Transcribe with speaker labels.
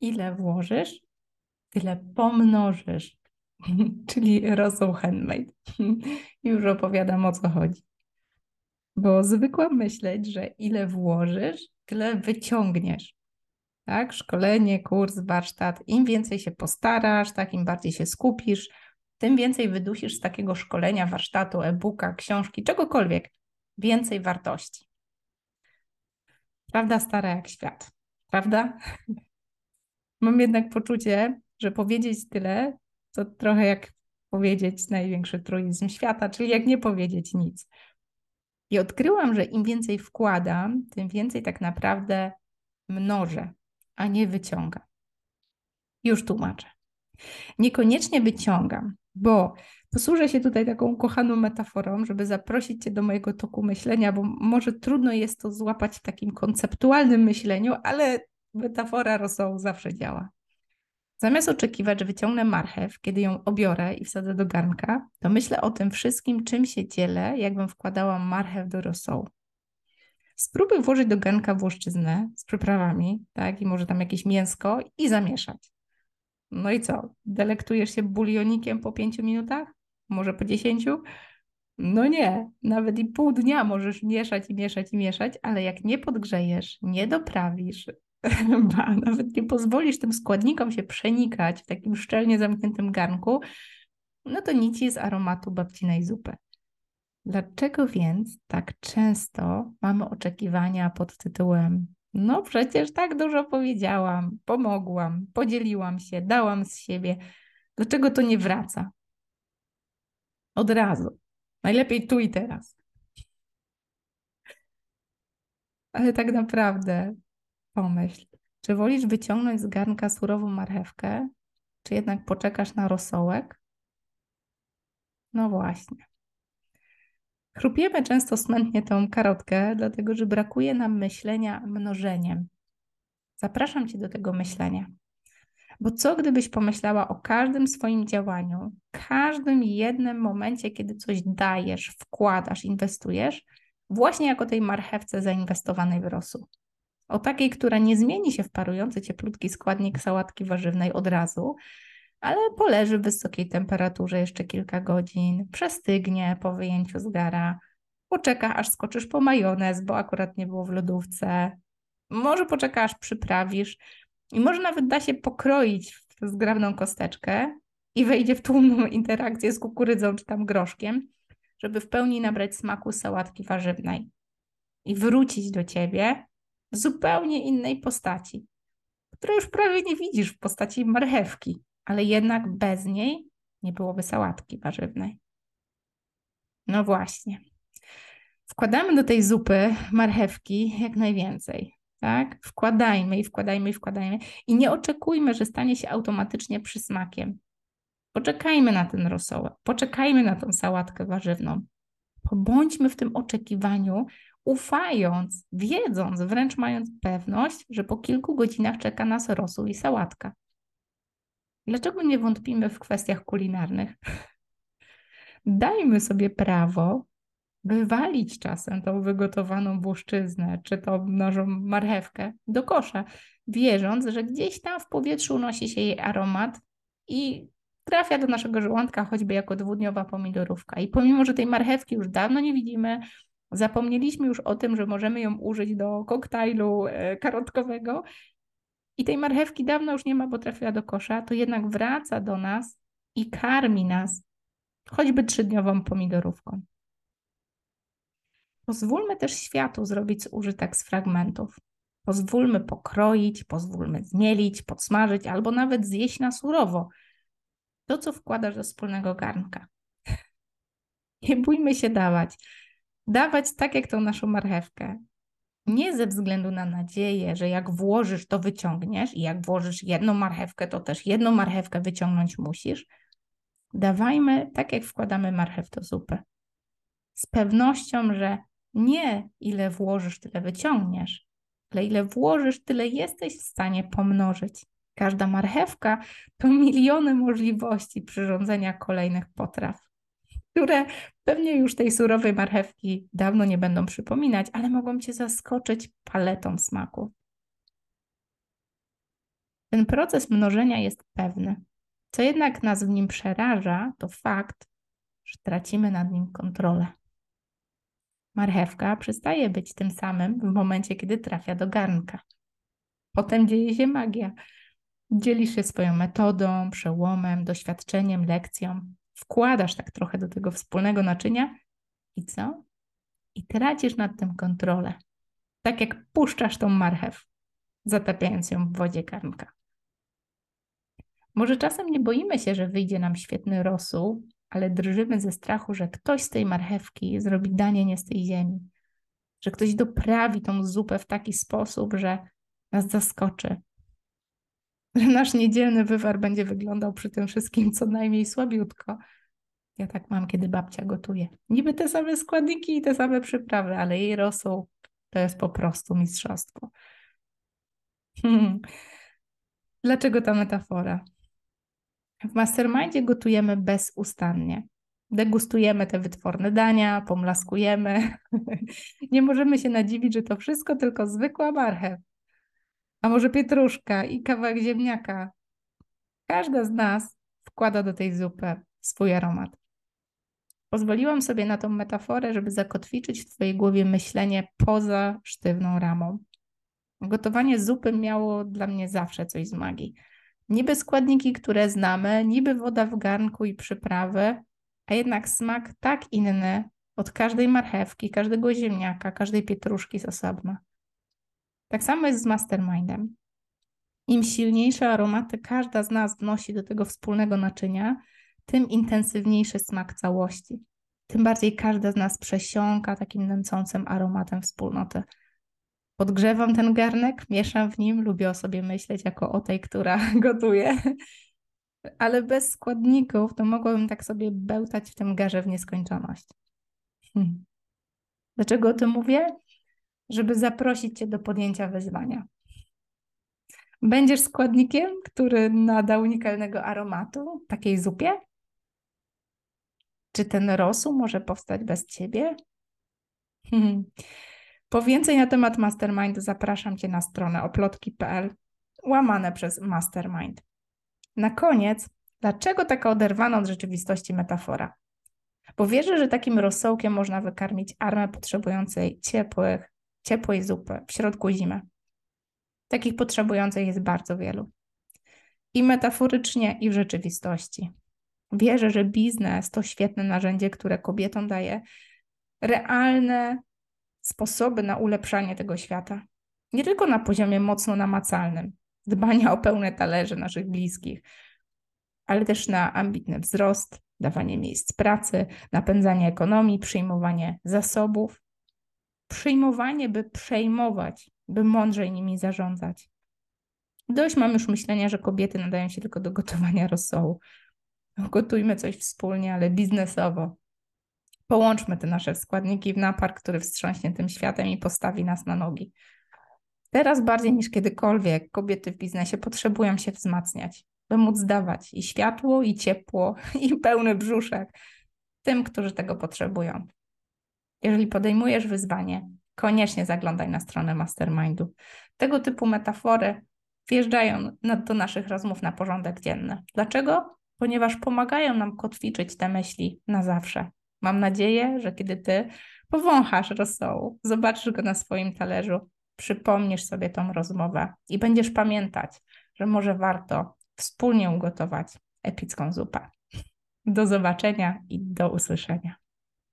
Speaker 1: ile włożysz, tyle pomnożysz. Czyli rosół handmade. Już opowiadam o co chodzi. Bo zwykłam myśleć, że ile włożysz, tyle wyciągniesz. Tak? Szkolenie, kurs, warsztat. Im więcej się postarasz, tak, im bardziej się skupisz, tym więcej wydusisz z takiego szkolenia, warsztatu, e-booka, książki, czegokolwiek. Więcej wartości. Prawda stara jak świat. Prawda? Mam jednak poczucie, że powiedzieć tyle, to trochę jak powiedzieć największy truizm świata, czyli jak nie powiedzieć nic. I odkryłam, że im więcej wkładam, tym więcej tak naprawdę mnożę, a nie wyciągam. Już tłumaczę. Niekoniecznie wyciągam, bo posłużę się tutaj taką kochaną metaforą, żeby zaprosić Cię do mojego toku myślenia, bo może trudno jest to złapać w takim konceptualnym myśleniu, ale metafora rosołu zawsze działa. Zamiast oczekiwać, że wyciągnę marchew, kiedy ją obiorę i wsadzę do garnka, to myślę o tym wszystkim, czym się dzielę, jakbym wkładała marchew do rosołu. Spróbuj włożyć do garnka włoszczyznę z przyprawami, tak, i może tam jakieś mięsko i zamieszać. No i co? Delektujesz się bulionikiem po pięciu minutach? Może po dziesięciu? No nie, nawet i pół dnia możesz mieszać i mieszać i mieszać, ale jak nie podgrzejesz, nie doprawisz, ba, nawet nie pozwolisz tym składnikom się przenikać w takim szczelnie zamkniętym garnku, no to nic z aromatu babcinej zupy. Dlaczego więc tak często mamy oczekiwania pod tytułem no przecież tak dużo powiedziałam, pomogłam, podzieliłam się, dałam z siebie. Dlaczego to nie wraca? Od razu. Najlepiej tu i teraz. Ale tak naprawdę Pomyśl, czy wolisz wyciągnąć z garnka surową marchewkę, czy jednak poczekasz na rosołek? No właśnie. Chrupiemy często smętnie tą karotkę, dlatego że brakuje nam myślenia mnożeniem. Zapraszam Cię do tego myślenia. Bo co gdybyś pomyślała o każdym swoim działaniu, każdym jednym momencie, kiedy coś dajesz, wkładasz, inwestujesz, właśnie jako tej marchewce zainwestowanej w rosół? O takiej, która nie zmieni się w parujący cieplutki składnik sałatki warzywnej od razu, ale poleży w wysokiej temperaturze jeszcze kilka godzin, przestygnie po wyjęciu z gara, poczeka aż skoczysz po majonez, bo akurat nie było w lodówce, może poczeka aż przyprawisz i może nawet da się pokroić w zgrabną kosteczkę i wejdzie w tłumną interakcję z kukurydzą czy tam groszkiem, żeby w pełni nabrać smaku sałatki warzywnej i wrócić do ciebie zupełnie innej postaci, której już prawie nie widzisz w postaci marchewki, ale jednak bez niej nie byłoby sałatki warzywnej. No właśnie. Wkładamy do tej zupy marchewki jak najwięcej. Tak? Wkładajmy i wkładajmy i wkładajmy. I nie oczekujmy, że stanie się automatycznie przysmakiem. Poczekajmy na ten rosołek, poczekajmy na tą sałatkę warzywną. Pobądźmy w tym oczekiwaniu, ufając, wiedząc, wręcz mając pewność, że po kilku godzinach czeka nas rosół i sałatka. Dlaczego nie wątpimy w kwestiach kulinarnych? Dajmy sobie prawo wywalić czasem tą wygotowaną włoszczyznę czy tą naszą marchewkę do kosza, wierząc, że gdzieś tam w powietrzu unosi się jej aromat i trafia do naszego żołądka choćby jako dwudniowa pomidorówka. I pomimo, że tej marchewki już dawno nie widzimy, Zapomnieliśmy już o tym, że możemy ją użyć do koktajlu e, karotkowego i tej marchewki dawno już nie ma, bo trafiła do kosza, to jednak wraca do nas i karmi nas choćby trzydniową pomidorówką. Pozwólmy też światu zrobić użytek z fragmentów. Pozwólmy pokroić, pozwólmy zmielić, podsmażyć albo nawet zjeść na surowo to, co wkładasz do wspólnego garnka. Nie bójmy się dawać dawać tak jak tą naszą marchewkę. Nie ze względu na nadzieję, że jak włożysz, to wyciągniesz i jak włożysz jedną marchewkę, to też jedną marchewkę wyciągnąć musisz. Dawajmy tak, jak wkładamy marchew do zupy. Z pewnością, że nie ile włożysz, tyle wyciągniesz, ale ile włożysz, tyle jesteś w stanie pomnożyć. Każda marchewka to miliony możliwości przyrządzenia kolejnych potraw które pewnie już tej surowej marchewki dawno nie będą przypominać, ale mogą Cię zaskoczyć paletą smaku. Ten proces mnożenia jest pewny. Co jednak nas w nim przeraża, to fakt, że tracimy nad nim kontrolę. Marchewka przestaje być tym samym w momencie, kiedy trafia do garnka. Potem dzieje się magia. Dzielisz się swoją metodą, przełomem, doświadczeniem, lekcją. Wkładasz tak trochę do tego wspólnego naczynia i co? I tracisz nad tym kontrolę. Tak jak puszczasz tą marchew, zatapiając ją w wodzie garnka. Może czasem nie boimy się, że wyjdzie nam świetny rosół, ale drżymy ze strachu, że ktoś z tej marchewki zrobi danie nie z tej ziemi, że ktoś doprawi tą zupę w taki sposób, że nas zaskoczy, nasz niedzielny wywar będzie wyglądał przy tym wszystkim co najmniej słabiutko. Ja tak mam, kiedy babcia gotuje. Niby te same składniki i te same przyprawy, ale jej rosół to jest po prostu mistrzostwo. Hmm. Dlaczego ta metafora? W mastermindzie gotujemy bezustannie. Degustujemy te wytworne dania, pomlaskujemy. Nie możemy się nadziwić, że to wszystko tylko zwykła marchew. A może pietruszka i kawałek ziemniaka. Każda z nas wkłada do tej zupy swój aromat. Pozwoliłam sobie na tą metaforę, żeby zakotwiczyć w Twojej głowie myślenie poza sztywną ramą. Gotowanie zupy miało dla mnie zawsze coś z magii. Niby składniki, które znamy, niby woda w garnku i przyprawy, a jednak smak tak inny od każdej marchewki, każdego ziemniaka, każdej pietruszki z osobna. Tak samo jest z mastermindem. Im silniejsze aromaty każda z nas wnosi do tego wspólnego naczynia, tym intensywniejszy smak całości. Tym bardziej każda z nas przesiąka takim nęcącym aromatem wspólnoty. Podgrzewam ten garnek, mieszam w nim, lubię o sobie myśleć jako o tej, która gotuje. Ale bez składników to mogłabym tak sobie bełtać w tym garze w nieskończoność. Hmm. Dlaczego o tym mówię? Żeby zaprosić Cię do podjęcia wyzwania. Będziesz składnikiem, który nada unikalnego aromatu takiej zupie? Czy ten rosół może powstać bez Ciebie? Po więcej na temat Mastermind zapraszam Cię na stronę oplotki.pl łamane przez Mastermind. Na koniec, dlaczego taka oderwana od rzeczywistości metafora? Bo wierzę, że takim rosołkiem można wykarmić armę potrzebującej ciepłych, ciepłej zupy w środku zimy. Takich potrzebujących jest bardzo wielu. I metaforycznie, i w rzeczywistości. Wierzę, że biznes to świetne narzędzie, które kobietom daje realne sposoby na ulepszanie tego świata. Nie tylko na poziomie mocno namacalnym, dbania o pełne talerze naszych bliskich, ale też na ambitny wzrost, dawanie miejsc pracy, napędzanie ekonomii, przyjmowanie zasobów, przyjmowanie, by przejmować, by mądrzej nimi zarządzać. Dość mam już myślenia, że kobiety nadają się tylko do gotowania rosołu. Gotujmy coś wspólnie, ale biznesowo, Połączmy te nasze składniki w napar, który wstrząśnie tym światem i postawi nas na nogi. Teraz bardziej niż kiedykolwiek kobiety w biznesie potrzebują się wzmacniać, by móc dawać i światło, i ciepło, i pełny brzuszek tym, którzy tego potrzebują. Jeżeli podejmujesz wyzwanie, koniecznie zaglądaj na stronę mastermindu. Tego typu metafory wjeżdżają do naszych rozmów na porządek dzienny. Dlaczego? Ponieważ pomagają nam kotwiczyć te myśli na zawsze. Mam nadzieję, że kiedy ty powąchasz rosołu, zobaczysz go na swoim talerzu, przypomnisz sobie tą rozmowę i będziesz pamiętać, że może warto wspólnie ugotować epicką zupę. Do zobaczenia i do usłyszenia.